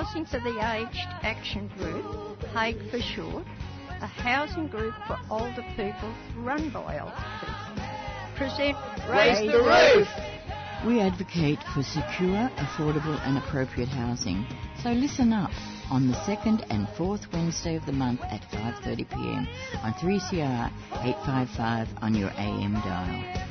Housing for the Aged Action Group, HAG for short, a housing group for older people run by older people, present Raise the Roof! We advocate for secure, affordable and appropriate housing. So listen up on the second and fourth Wednesday of the month at 5.30pm on 3CR 855 on your AM dial.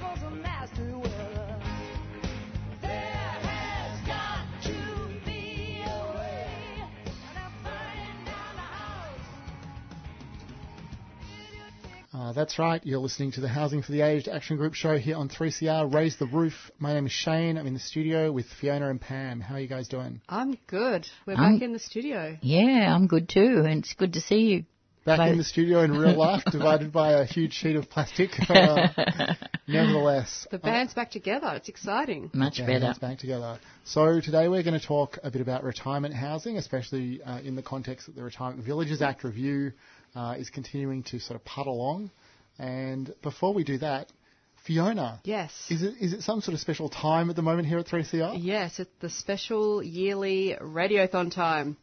Uh, that's right. You're listening to the Housing for the Aged Action Group show here on 3CR. Raise the Roof. My name is Shane. I'm in the studio with Fiona and Pam. How are you guys doing? I'm good. We're I'm- back in the studio. Yeah, I'm good too, and it's good to see you. Back But- in the studio in real life, divided by a huge sheet of plastic. Uh, nevertheless, The band's back together. It's exciting. Much Yeah, better. hands back together. So today we're going to talk a bit about retirement housing, especially uh, in the context that the Retirement Villages Act review uh, is continuing to sort of putt along. And before we do that, Fiona, Yes. is it is it some sort of special time at the moment here at 3CR? Yes, it's the special yearly radiothon time.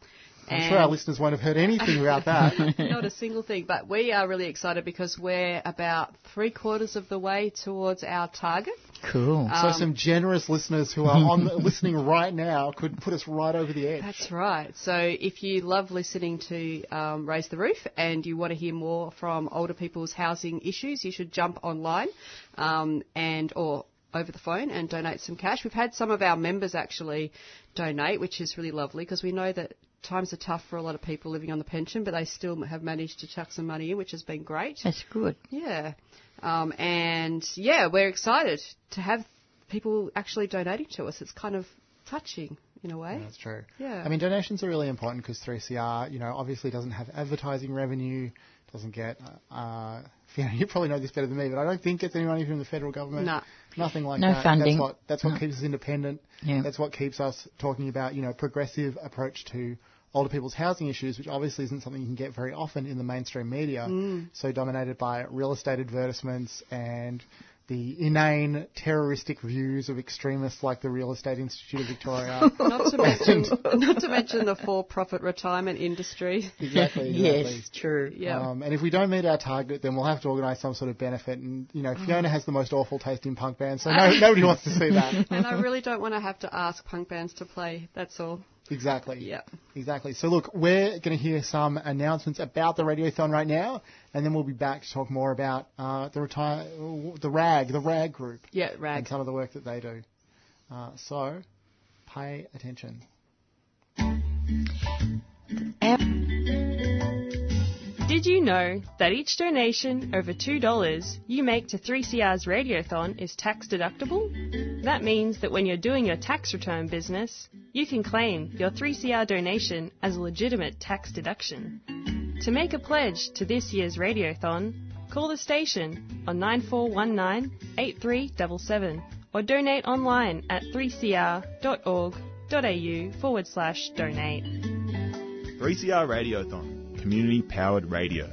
I'm sure our listeners won't have heard anything about that. Not a single thing, but we are really excited because we're about three quarters of the way towards our target. Cool. so some generous listeners who are on listening right now could put us right over the edge. That's right. So if you love listening to um, Raise the Roof and you want to hear more from older people's housing issues, you should jump online um, and or over the phone and donate some cash. We've had some of our members actually donate, which is really lovely because we know that times are tough for a lot of people living on the pension, but they still have managed to chuck some money in, which has been great. That's good. Yeah. Um, and yeah, we're excited to have people actually donating to us. It's kind of touching in a way. That's true. Yeah. I mean, donations are really important because 3CR, you know, obviously doesn't have advertising revenue, doesn't get, uh, Fiona, you probably know this better than me, but I don't think it's any money from the federal government. No. Nothing like No that. funding. That's what, that's what No. keeps us independent. Yeah. That's what keeps us talking about, you know, progressive approach to older people's housing issues, which obviously isn't something you can get very often in the mainstream media. Mm. So dominated by real estate advertisements and the inane terroristic views of extremists like the Real Estate Institute of Victoria. Not to mention, not to mention the for-profit retirement industry. Exactly. exactly. Yes, true. Yeah. Um, and if we don't meet our target, then we'll have to organise some sort of benefit. And you know, Fiona has the most awful taste in punk bands, so no, nobody wants to see that. and I really don't want to have to ask punk bands to play. That's all. Exactly. Yeah. Exactly. So look, we're going to hear some announcements about the Radiothon right now, and then we'll be back to talk more about uh, the retire, the RAG, the RAG group, Yeah, RAG. and some of the work that they do. Uh, so, pay attention. Did you know that each donation over $2 you make to 3CR's Radiothon is tax deductible? That means that when you're doing your tax return business, you can claim your 3CR donation as a legitimate tax deduction. To make a pledge to this year's Radiothon, call the station on 9419 8377 or donate online at 3cr.org.au forward slash donate. 3CR Radiothon, community powered radio.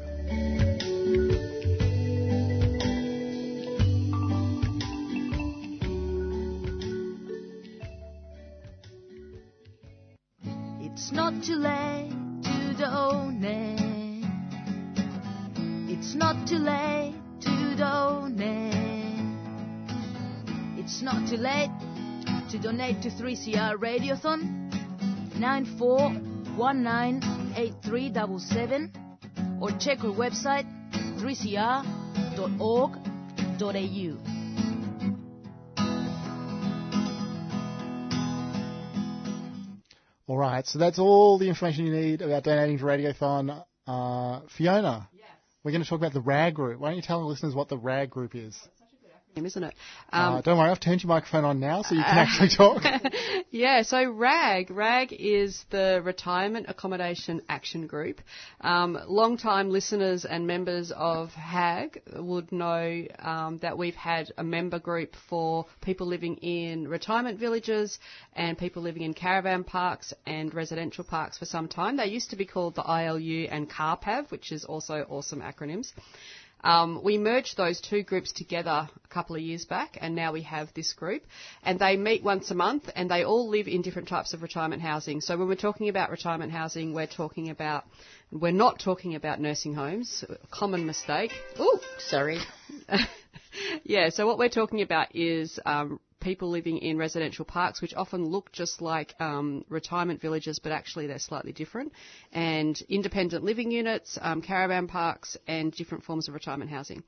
It's not too late to donate. It's not too late to donate. It's not too late to donate to 3CR Radiothon 94198377 or check our website 3cr.org.au. All right, so that's all the information you need about donating to Radiothon. Uh, Fiona, we're going to talk about the RAG group. Why don't you tell the listeners what the RAG group is? Isn't it? uh, don't worry, I've turned your microphone on now so you can actually talk. Yeah, so RAG. RAG is the Retirement Accommodation Action Group. Um, long-time listeners and members of HAG would know um, that we've had a member group for people living in retirement villages and people living in caravan parks and residential parks for some time. They used to be called the ILU and CARPAV, which is also awesome acronyms. Um, we merged those two groups together a couple of years back, and now we have this group. And they meet once a month, and they all live in different types of retirement housing. So when we're talking about retirement housing, we're talking about we're not talking about nursing homes. Common mistake. Oh, sorry. yeah. So what we're talking about is um, people living in residential parks, which often look just like um, retirement villages, but actually they're slightly different, and independent living units, um, caravan parks, and different forms of retirement housing.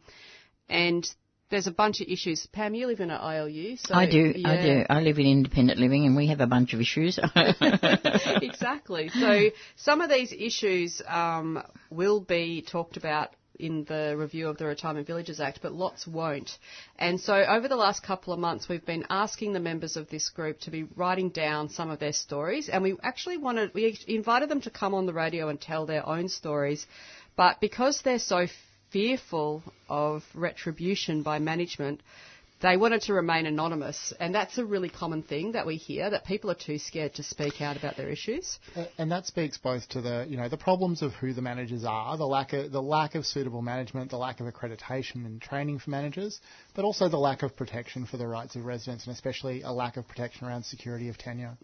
And there's a bunch of issues. Pam, you live in an ILU. So, I do, yeah. I do. I live in independent living and we have a bunch of issues. exactly. So some of these issues um, will be talked about in the review of the Retirement Villages Act, but lots won't. And so over the last couple of months, we've been asking the members of this group to be writing down some of their stories, and we actually wanted, we invited them to come on the radio and tell their own stories, but because they're so fearful of retribution by management, they wanted to remain anonymous, and that's a really common thing that we hear that people are too scared to speak out about their issues. And that speaks both to the you know the problems of who the managers are, the lack of the lack of suitable management, the lack of accreditation and training for managers, but also the lack of protection for the rights of residents, and especially a lack of protection around security of tenure.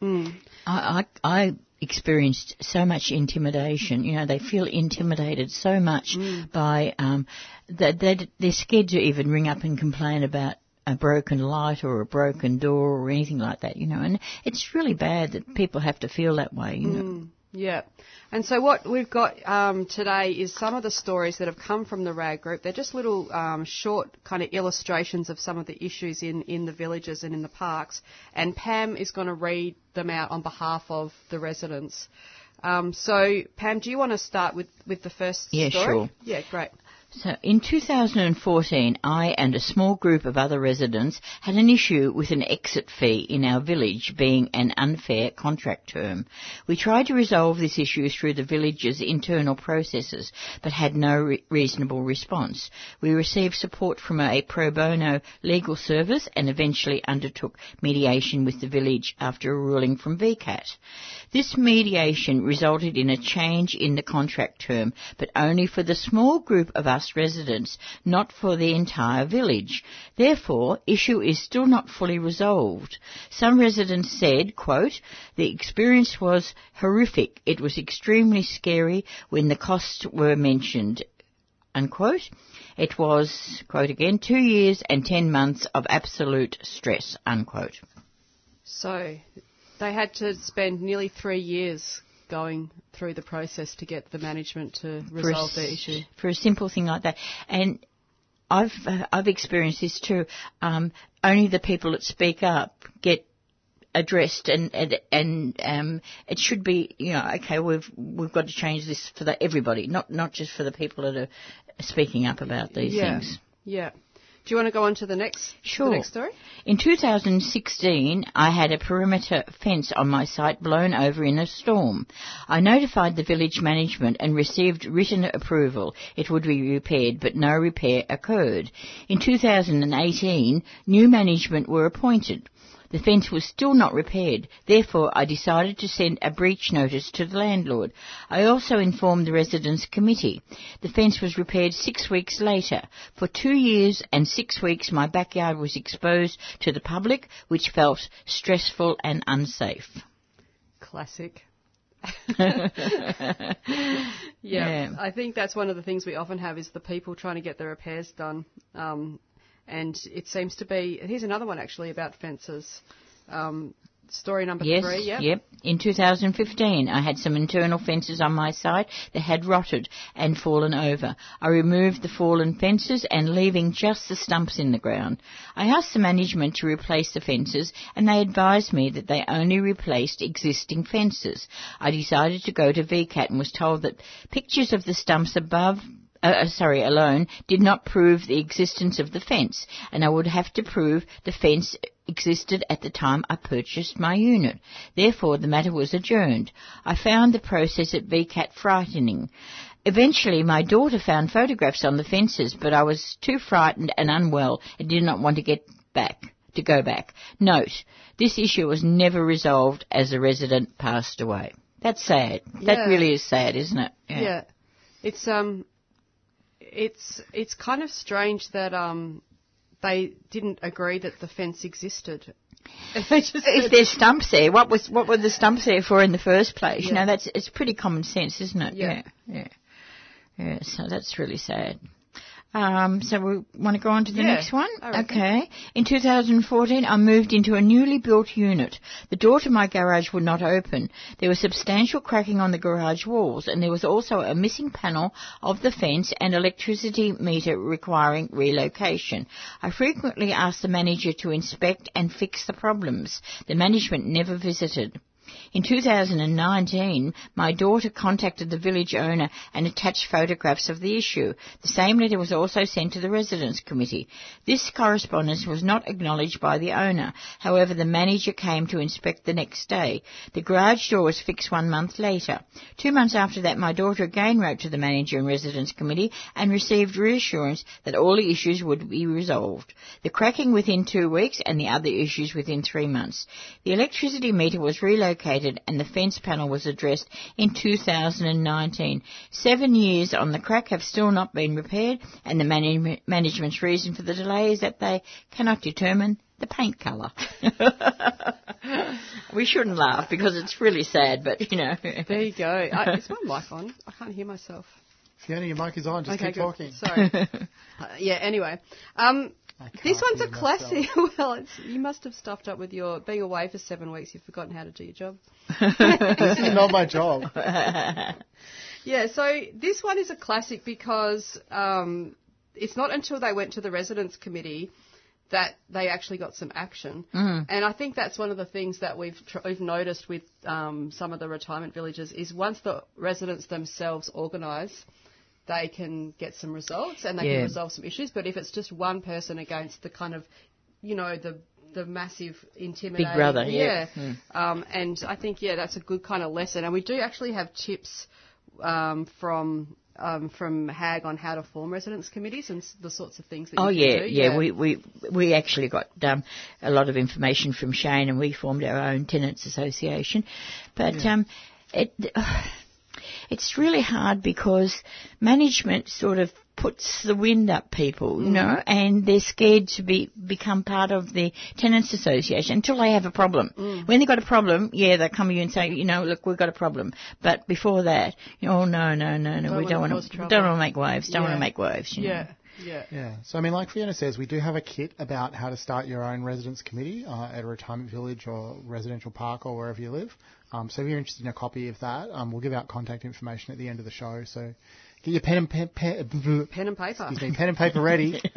I, I, I experienced so much intimidation. You know, they feel intimidated so much by um, that that they're scared to even ring up and complain about a broken light or a broken door or anything like that. You know, and it's really bad that people have to feel that way. You know. Yeah. And so what we've got um, today is some of the stories that have come from the RAG group. They're just little um, short kind of illustrations of some of the issues in, in the villages and in the parks. And Pam is going to read them out on behalf of the residents. Um, so, Pam, do you want to start with, with the first Yeah, story? sure. Yeah, great. So in 2014, I and a small group of other residents had an issue with an exit fee in our village being an unfair contract term. We tried to resolve this issue through the village's internal processes, but had no re- reasonable response. We received support from a pro bono legal service and eventually undertook mediation with the village after a ruling from VCAT. This mediation resulted in a change in the contract term, but only for the small group of us residents, not for the entire village. Therefore, issue is still not fully resolved. Some residents said, quote, the experience was horrific. It was extremely scary when the costs were mentioned unquote. It was, quote again, two years and ten months of absolute stress, unquote. So they had to spend nearly three years going through the process to get the management to resolve their issue. For a simple thing like that. And I've, uh, I've experienced this too. Um, only the people that speak up get addressed and and, and um, it should be you know okay we've we've got to change this for the, everybody not not just for the people that are speaking up about these yeah. things Yeah. Do you want to go on to the next, Sure. the next story? In 2016, I had a perimeter fence on my site blown over in a storm. I notified the village management and received written approval. It would be repaired, but no repair occurred. In 2018, new management were appointed. The fence was still not repaired, therefore I decided to send a breach notice to the landlord. I also informed the residents committee. The fence was repaired six weeks later. For two years and six weeks my backyard was exposed to the public, which felt stressful and unsafe. Classic. yeah. Yeah, I think that's one of the things we often have is the people trying to get the repairs done. Um, and it seems to be, here's another one actually about fences. Um, story number Yes, three, yeah? yep. In 2015, I had some internal fences on my site that had rotted and fallen over. I removed the fallen fences and leaving just the stumps in the ground. I asked the management to replace the fences and they advised me that they only replaced existing fences. I decided to go to VCAT and was told that pictures of the stumps above uh, uh, sorry, alone did not prove the existence of the fence, and I would have to prove the fence existed at the time I purchased my unit. Therefore, the matter was adjourned. I found the process at VCAT frightening. Eventually, my daughter found photographs on the fences, but I was too frightened and unwell and did not want to get back. To go back. Note, this issue was never resolved as a resident passed away. That's sad. Yeah. That really is sad, isn't it? Yeah. It's um it's it's kind of strange that um they didn't agree that the fence existed. If there's stumps there, what was what were the stumps there for in the first place? You know, that's it's pretty common sense, isn't it? Yeah. yeah, yeah. Yeah, so that's really sad. Um, so we want to go on to the Yeah, next one? Okay. In 2014, I moved into a newly built unit. The door to my garage would not open. There was substantial cracking on the garage walls, and there was also a missing panel of the fence and electricity meter requiring relocation. I frequently asked the manager to inspect and fix the problems. The management never visited. In 2019, my daughter contacted the village owner and attached photographs of the issue. The same letter was also sent to the residents committee. This correspondence was not acknowledged by the owner. However, the manager came to inspect the next day. The garage door was fixed one month later. Two months after that, my daughter again wrote to the manager and residents committee and received reassurance that all the issues would be resolved. The cracking within two weeks and the other issues within three months. The electricity meter was relocated and the fence panel was addressed in 2019. Seven years on the crack have still not been repaired and the manage- management's reason for the delay is that they cannot determine the paint colour. we shouldn't laugh because it's really sad, but you know. there you go. I, is my mic on? I can't hear myself. Fiona, your mic is on. Just keep good. talking. Sorry. Uh, yeah. Anyway, um, I can't this one's a classic. well, it's, you must have stuffed up with your being away for seven weeks. You've forgotten how to do your job. this is not my job. Yeah, so this one is a classic because um, it's not until they went to the residents committee that they actually got some action. Mm. And I think that's one of the things that we've tr- we've noticed with um, some of the retirement villages is once the residents themselves organise, they can get some results and they Yeah. can resolve some issues. But if it's just one person against the kind of, you know, the the massive intimidating, brother, yeah. Um, and I think yeah, that's a good kind of lesson. And we do actually have tips um, from um, from Hag on how to form residents committees and the sorts of things that. Oh you yeah, can do. yeah, We we we actually got um, a lot of information from Shane, and we formed our own tenants association. But um, it it's really hard because management sort of puts the wind up people, you know, and they're scared to be become part of the tenants association until they have a problem. When they've got a problem, yeah, they come to you and say, you know, look, we've got a problem. But before that, you know, oh no, no, no, no, Don't we don't want to, don't want to make waves, don't want to make waves. You know. yeah, yeah. Yeah. So, I mean, like Fiona says, we do have a kit about how to start your own residence committee uh, at a retirement village or residential park or wherever you live. Um, so, if you're interested in a copy of that, um, we'll give out contact information at the end of the show. So, get your pen and pen, and paper. excuse me, pen and paper ready.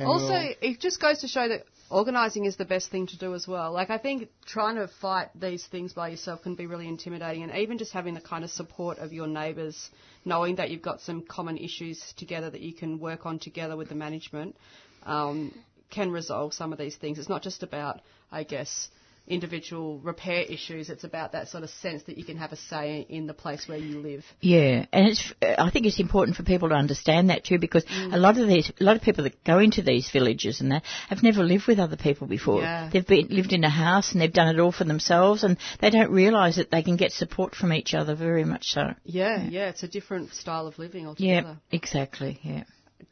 and Also, we'll- it just goes to show that organising is the best thing to do as well. Like, I think trying to fight these things by yourself can be really intimidating, and even just having the kind of support of your neighbours, knowing that you've got some common issues together that you can work on together with the management, um, can resolve some of these things. It's not just about, I guess, individual repair issues. It's about that sort of sense that you can have a say in the place where you live. Yeah, and it's. I think it's important for people to understand that too, because mm. a lot of these, a lot of people that go into these villages and that have never lived with other people before. Yeah. They've been lived in a house and they've done it all for themselves, and they don't realise that they can get support from each other very much so. Yeah, yeah, it's a different style of living altogether. Yeah, exactly. Yeah.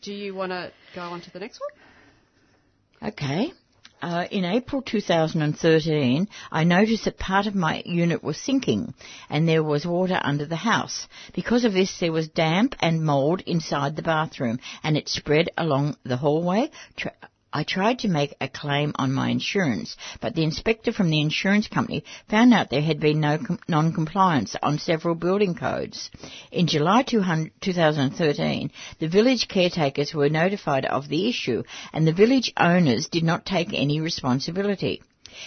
Do you want to go on to the next one? Okay. Uh, in April 2013, I noticed that part of my unit was sinking and there was water under the house. Because of this, there was damp and mould inside the bathroom and it spread along the hallway. Tr- I tried to make a claim on my insurance, but the inspector from the insurance company found out there had been no com- non-compliance on several building codes. In July 200 2013, the village caretakers were notified of the issue and the village owners did not take any responsibility.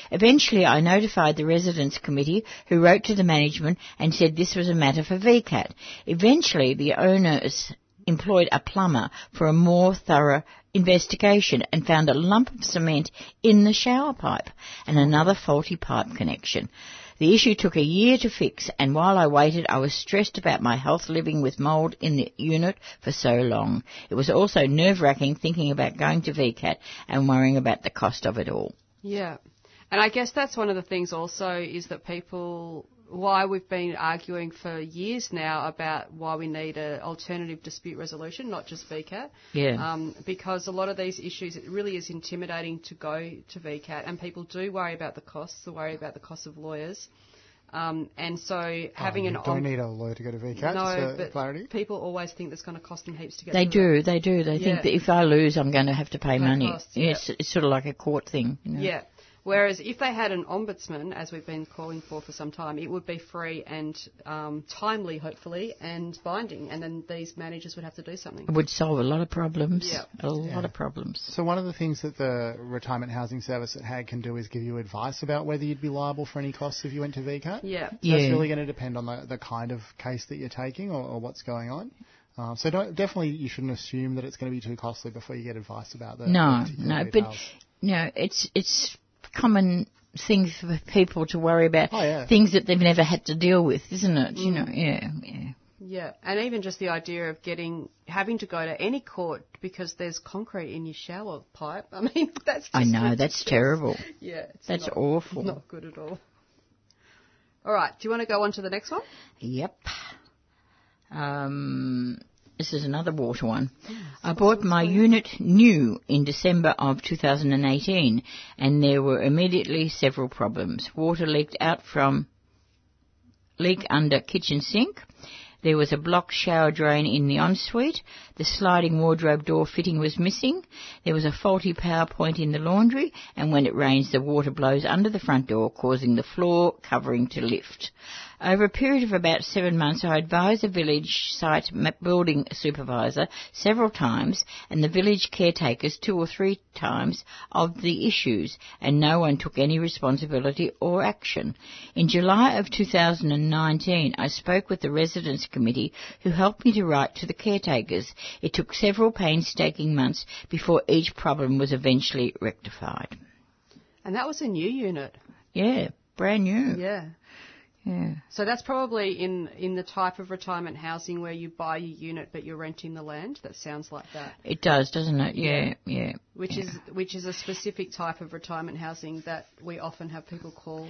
Eventually, I notified the residents committee, who wrote to the management and said this was a matter for VCAT. Eventually, the owners employed a plumber for a more thorough investigation and found a lump of cement in the shower pipe and another faulty pipe connection. The issue took a year to fix and while I waited I was stressed about my health living with mould in the unit for so long. It was also nerve wracking thinking about going to VCAT and worrying about the cost of it all. Yeah. And I guess that's one of the things also is that people why we've been arguing for years now about why we need an alternative dispute resolution, not just VCAT. Yeah. Um, because a lot of these issues, it really is intimidating to go to VCAT, and people do worry about the costs, they worry about the cost of lawyers. Um, and so having oh, an you don't om- need a lawyer to go to VCAT. no, but clarity. people always think that's going to cost them heaps to get. They it. do, they do. They Yeah. think that if I lose, I'm going to have to pay money. costs, yeah, yeah. It's, it's sort of like a court thing. You know? Yeah. Whereas if they had an ombudsman, as we've been calling for for some time, it would be free and um, timely, hopefully, and binding, and then these managers would have to do something. It would solve a lot of problems. Yeah. A lot of problems. So one of the things that the retirement housing service at HAG can do is give you advice about whether you'd be liable for any costs if you went to VCAT. Yeah. So Yeah. That's really going to depend on the, the kind of case that you're taking or, or what's going on. Uh, so don't, definitely you shouldn't assume that it's going to be too costly before you get advice about that. No, the particular no, but details. no, it's it's common things for people to worry about Oh, yeah. things that they've never had to deal with, isn't it? Mm. You know, yeah, yeah. Yeah, and even just the idea of getting having to go to any court because there's concrete in your shower pipe. I mean, that's just I know that's terrible. Yeah, it's That's not, awful. Not good at all. All right, do you want to go on to the next one? Yep. Um, this is another water one. I bought my unit new in December of 2018 and there were immediately several problems. Water leaked out from leak under kitchen sink. There was a blocked shower drain in the ensuite. The sliding wardrobe door fitting was missing. There was a faulty power point in the laundry, and when it rains, the water blows under the front door, causing the floor covering to lift. Over a period of about seven months, I advised the village site building supervisor several times and the village caretakers two or three times of the issues, and no one took any responsibility or action. In July of 2019, I spoke with the residents committee who helped me to write to the caretakers. It took several painstaking months before each problem was eventually rectified. And that was a new unit. Yeah, brand new. Yeah. Yeah. So that's probably in in the type of retirement housing where you buy your unit but you're renting the land. That sounds like that. It does, doesn't it? Yeah, yeah. Which is which is a specific type of retirement housing that we often have people call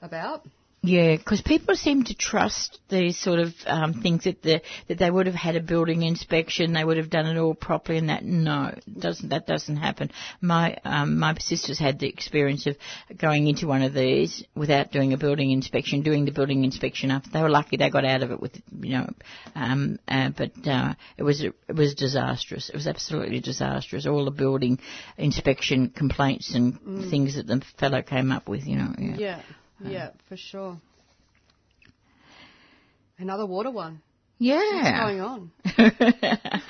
about. Yeah, because people seem to trust these sort of um, things that the that they would have had a building inspection, they would have done it all properly, and that no, doesn't that doesn't happen. My um, my sisters had the experience of going into one of these without doing a building inspection, doing the building inspection up. They were lucky they got out of it with you know, um, uh, but uh, it was it was disastrous. It was absolutely disastrous. All the building inspection complaints and things that the fellow came up with, you know. Yeah. Yeah. Yeah, for sure. Another water one. Yeah. What's going on?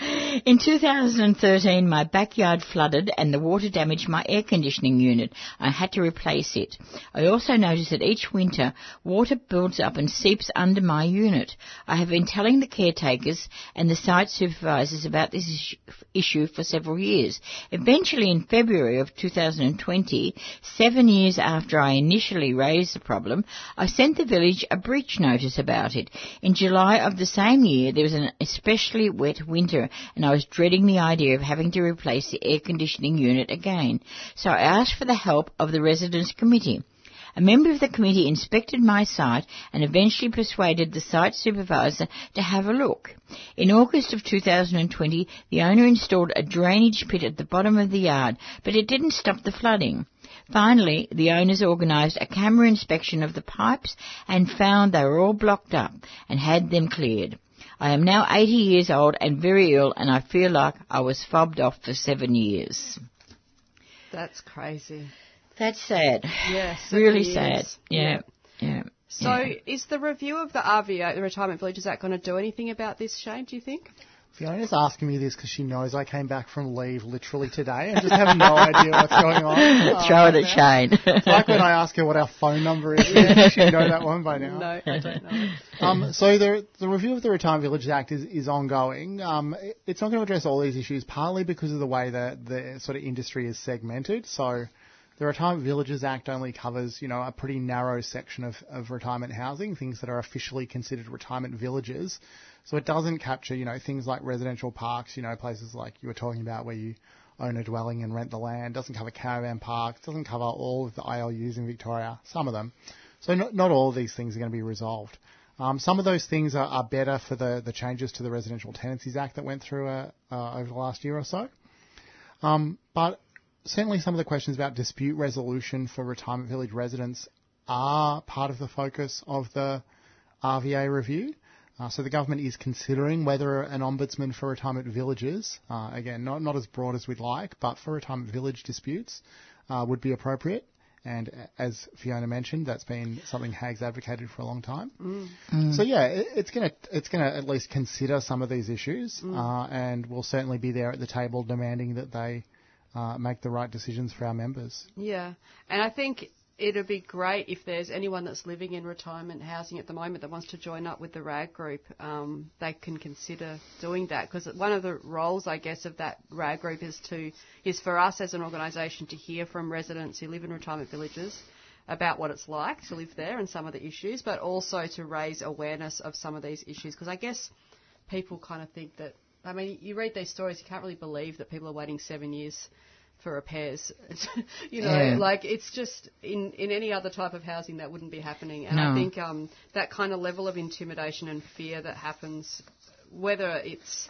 In 2013, my backyard flooded and the water damaged my air conditioning unit. I had to replace it. I also noticed that each winter, water builds up and seeps under my unit. I have been telling the caretakers and the site supervisors about this issue for several years. Eventually, in February of 2020, seven years after I initially raised the problem, I sent the village a breach notice about it. In July of the same year, there was an especially wet winter, and I was dreading the idea of having to replace the air conditioning unit again. So I asked for the help of the residents committee. A member of the committee inspected my site and eventually persuaded the site supervisor to have a look. In August of 2020, the owner installed a drainage pit at the bottom of the yard, but it didn't stop the flooding. Finally, the owners organised a camera inspection of the pipes and found they were all blocked up and had them cleared. I am now 80 years old and very ill and I feel like I was fobbed off for seven years. That's crazy. That's sad. Yes, really sad. is. Yeah. Yeah. So, is the review of the RVO, the retirement village, is that going to do anything about this, Shane? Do you think? Fiona's asking me this because she knows I came back from leave literally today and just have no idea what's going on. Uh, Throw it at Shane. It's like when I ask her what our phone number is. Yeah. She know that one by now. No, I don't know. Um, so the the review of the Retirement Villages Act is, is ongoing. Um, it- it's not going to address all these issues, partly because of the way that the sort of industry is segmented. So the Retirement Villages Act only covers, you know, a pretty narrow section of, of retirement housing, things that are officially considered retirement villages. So it doesn't capture, you know, things like residential parks, you know, places like you were talking about where you own a dwelling and rent the land. Doesn't cover caravan parks. Doesn't cover all of the ILUs in Victoria. Some of them. So not, not all of these things are going to be resolved. Um, some of those things are, are, better for the, the changes to the Residential Tenancies Act that went through uh, uh, over the last year or so. Um, but certainly some of the questions about dispute resolution for retirement village residents are part of the focus of the RVA review. Uh, so the government is considering whether an ombudsman for retirement villages, uh, again, not, not as broad as we'd like, but for retirement village disputes, uh, would be appropriate. And as Fiona mentioned, that's been something Hags advocated for a long time. Mm. Mm. So yeah, it, it's gonna it's gonna at least consider some of these issues, mm. uh, and we'll certainly be there at the table demanding that they uh, make the right decisions for our members. Yeah, and I think it'd be great if there's anyone that's living in retirement housing at the moment that wants to join up with the RAG group, um, they can consider doing that because one of the roles, I guess, of that RAG group is to is for us as an organisation to hear from residents who live in retirement villages about what it's like to live there and some of the issues, but also to raise awareness of some of these issues because I guess people kind of think that. I mean, you read these stories, you can't really believe that people are waiting seven years for repairs. you know, yeah. like it's just in in any other type of housing that wouldn't be happening. And no. I think um, that kind of level of intimidation and fear that happens, whether it's,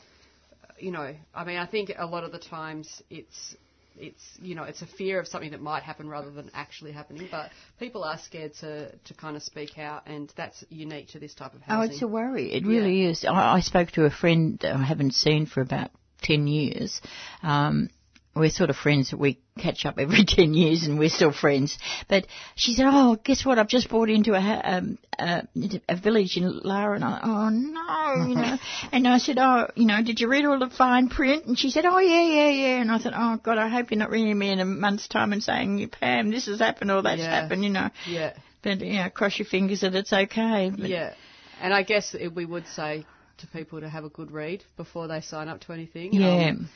you know, I mean, I think a lot of the times it's it's you know it's a fear of something that might happen rather than actually happening. But people are scared to to kind of speak out, and that's unique to this type of housing. Oh, it's a worry. It really yeah. is. I, I, spoke to a friend that I haven't seen for about ten years. Um, we're sort of friends. We catch up every 10 years and we're still friends. But she said, oh, guess what? I've just bought into a, um, a, a village in Lara. And I, oh, no, you know. and I said, oh, you know, did you read all the fine print? And she said, oh, yeah, yeah, yeah. And I thought, oh, God, I hope you're not ringing me in a month's time and saying, Pam, this has happened or that's yeah. happened, you know. Yeah. But, you know, cross your fingers that it's okay. But yeah. And I guess we would say to people to have a good read before they sign up to anything. Yeah. Um,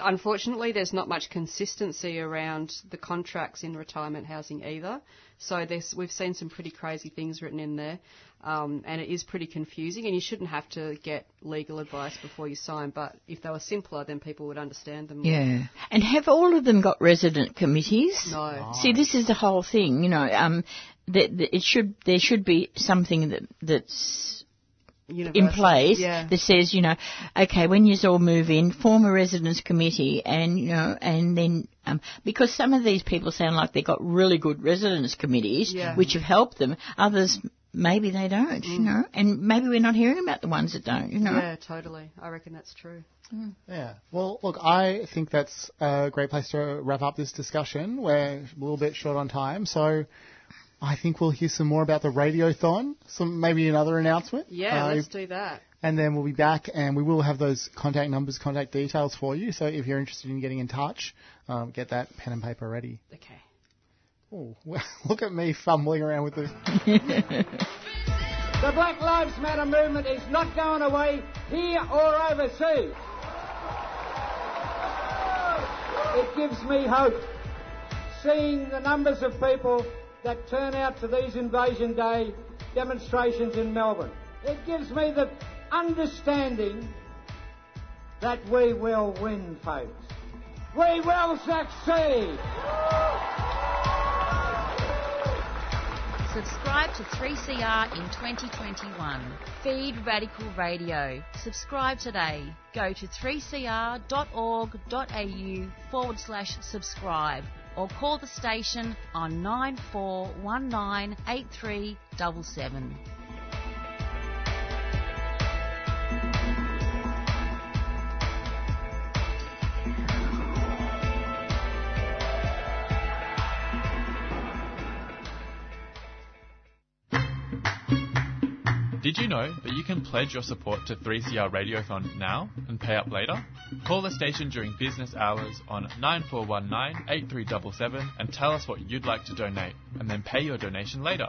unfortunately, there's not much consistency around the contracts in retirement housing either. So we've seen some pretty crazy things written in there, um, and it is pretty confusing. And you shouldn't have to get legal advice before you sign. But if they were simpler, then people would understand them. More. Yeah, and have all of them got resident committees? No. See, this is the whole thing. You know, um, that, that it should there should be something that that's Universal. in place yeah. that says, you know, okay, when you all move in, form a residence committee, and you know, and then um, because some of these people sound like they've got really good residence committees, yeah. which have helped them. Others maybe they don't, mm. you know, and maybe we're not hearing about the ones that don't, you know. Yeah, totally. I reckon that's true. Mm. Yeah. Well, look, I think that's a great place to wrap up this discussion. We're a little bit short on time, so I think we'll hear some more about the radiothon, some maybe another announcement. Yeah, uh, let's do that. And then we'll be back, and we will have those contact numbers, contact details for you. So if you're interested in getting in touch, um, get that pen and paper ready. Okay. Oh, look at me fumbling around with this. the Black Lives Matter movement is not going away here or overseas. It gives me hope seeing the numbers of people that turn out to these Invasion Day demonstrations in Melbourne. It gives me the understanding that we will win, folks. We will succeed. Subscribe to 3CR in 2021. Feed Radical Radio. Subscribe today. Go to 3cr.org.au forward slash subscribe or call the station on 94198377. Did you know that you can pledge your support to 3CR Radiothon now and pay up later? Call the station during business hours on 9419 8377 and tell us what you'd like to donate, and then pay your donation later.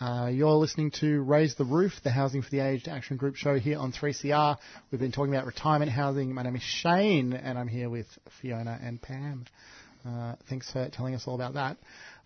Uh, you're listening to Raise the Roof, the Housing for the Aged Action Group show here on 3CR. We've been talking about retirement housing. My name is Shane, and I'm here with Fiona and Pam. Uh, thanks for telling us all about that.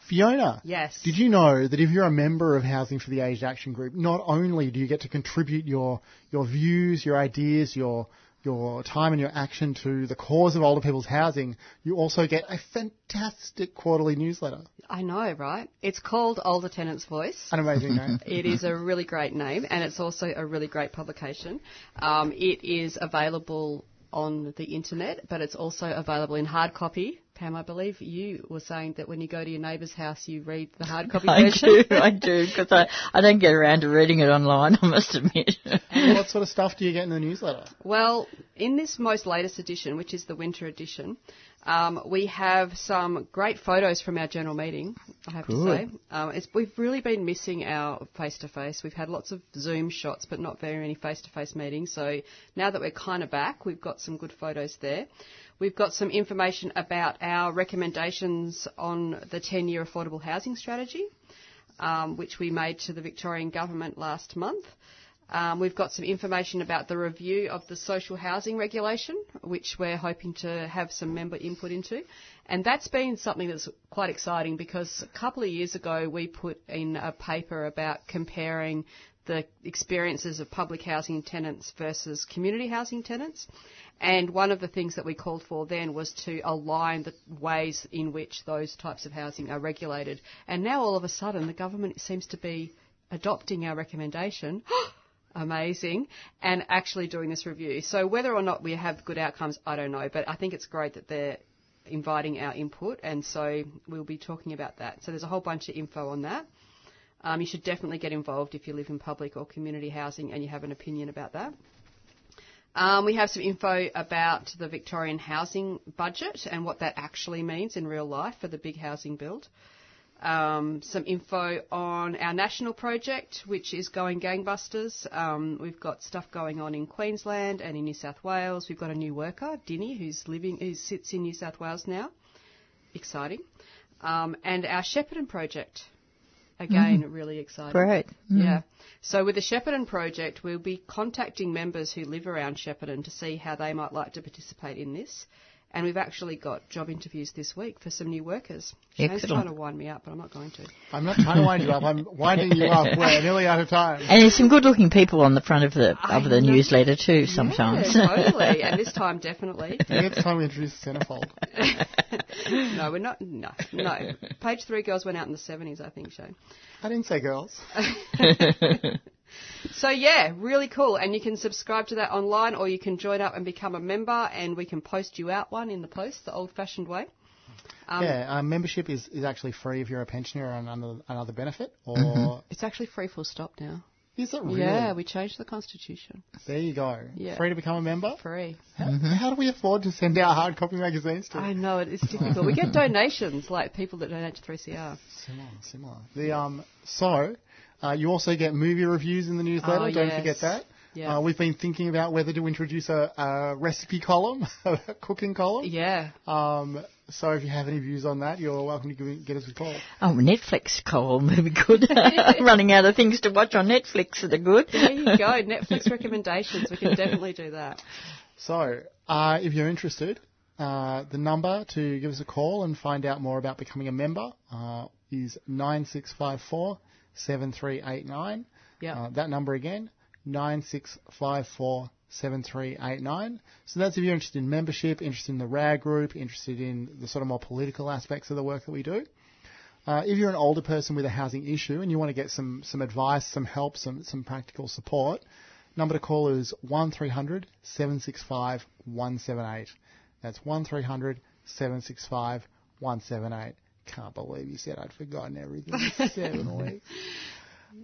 Fiona. Yes. Did you know that if you're a member of Housing for the Aged Action Group, not only do you get to contribute your your views, your ideas, your your time and your action to the cause of older people's housing, you also get a fantastic quarterly newsletter. I know, right? It's called Older Tenants Voice. An amazing name. It is a really great name, and it's also a really great publication. Um, it is available on the internet, but it's also available in hard copy. Pam, I believe you were saying that when you go to your neighbour's house, you read the hard copy I version. do, I do, because I, I don't get around to reading it online, I must admit. And what sort of stuff do you get in the newsletter? Well, in this most latest edition, which is the winter edition, um, we have some great photos from our general meeting. I have to say, um, it's, we've really been missing our face-to-face. We've had lots of Zoom shots, but not very many face-to-face meetings. So now that we're kind of back, we've got some good photos there. We've got some information about our recommendations on the 10-year affordable housing strategy, um, which we made to the Victorian government last month. Um, we've got some information about the review of the social housing regulation, which we're hoping to have some member input into. And that's been something that's quite exciting because a couple of years ago we put in a paper about comparing the experiences of public housing tenants versus community housing tenants. And one of the things that we called for then was to align the ways in which those types of housing are regulated. And now all of a sudden the government seems to be adopting our recommendation. Amazing, and actually doing this review. So whether or not we have good outcomes, I don't know, but I think it's great that they're inviting our input, and so we'll be talking about that. So there's a whole bunch of info on that. Um, you should definitely get involved if you live in public or community housing and you have an opinion about that. Um, we have some info about the Victorian housing budget and what that actually means in real life for the big housing build. Um, some info on our national project, which is going gangbusters. Um, we've got stuff going on in Queensland and in New South Wales. We've got a new worker, Dinny, who's living, who sits in New South Wales now. Exciting. Um, and our Shepparton project. Again, really exciting. Great. Mm. Yeah. So with the Shepparton project, we'll be contacting members who live around Shepparton to see how they might like to participate in this. And we've actually got job interviews this week for some new workers. Shane's Excellent. trying to wind me up, but I'm not going to. I'm not trying to wind you up. I'm winding you up. We're nearly out of time. And there's some good-looking people on the front of the I of the know. newsletter too. Sometimes. Yeah, totally. And this time, definitely. I think it's time we introduce the centerfold. no, we're not. No, no. Page three girls went out in the 70s, I think, Shane. I didn't say girls. So yeah, really cool. And you can subscribe to that online or you can join up and become a member and we can post you out one in the post, the old fashioned way. Um, yeah, um, membership is, is actually free if you're a pensioner or another, another benefit. Or Mm-hmm. It's actually free full stop now. is it really? Yeah, we changed the constitution. There you go. Yeah. Free to become a member. Free. How, Mm-hmm. how do we afford to send out hard copy magazines to? I know it is difficult. we get donations like people that donate to 3CR. Similar, similar. The um, so uh, you also get movie reviews in the newsletter. Oh, Don't yes. forget that. Yeah. Uh, we've been thinking about whether to introduce a, a recipe column, a cooking column. Yeah. Um, so if you have any views on that, you're welcome to give, get us a call. Oh, Netflix column would be good. Running out of things to watch on Netflix that are good. There you go. Netflix recommendations. We can definitely do that. So uh, if you're interested, uh, the number to give us a call and find out more about becoming a member uh, is 9654 7389. Yeah. Uh, that number again, 9654 7389. So that's if you're interested in membership, interested in the RAG group, interested in the sort of more political aspects of the work that we do. Uh, if you're an older person with a housing issue and you want to get some, some advice, some help, some, some practical support, number to call is 1300 765 178. That's 1300 765 178. Can't believe you said I'd forgotten everything. Seven weeks.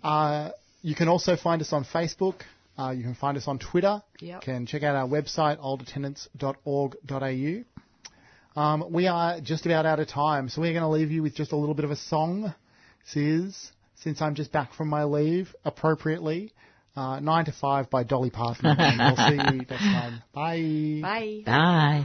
Uh, you can also find us on Facebook. Uh, you can find us on Twitter. Yep. You can check out our website, oldertenants.org.au. Um, we are just about out of time, so we're going to leave you with just a little bit of a song. This is, since I'm just back from my leave, appropriately, uh, 9 to 5 by Dolly Parton. and we'll see you next time. Bye. Bye. Bye.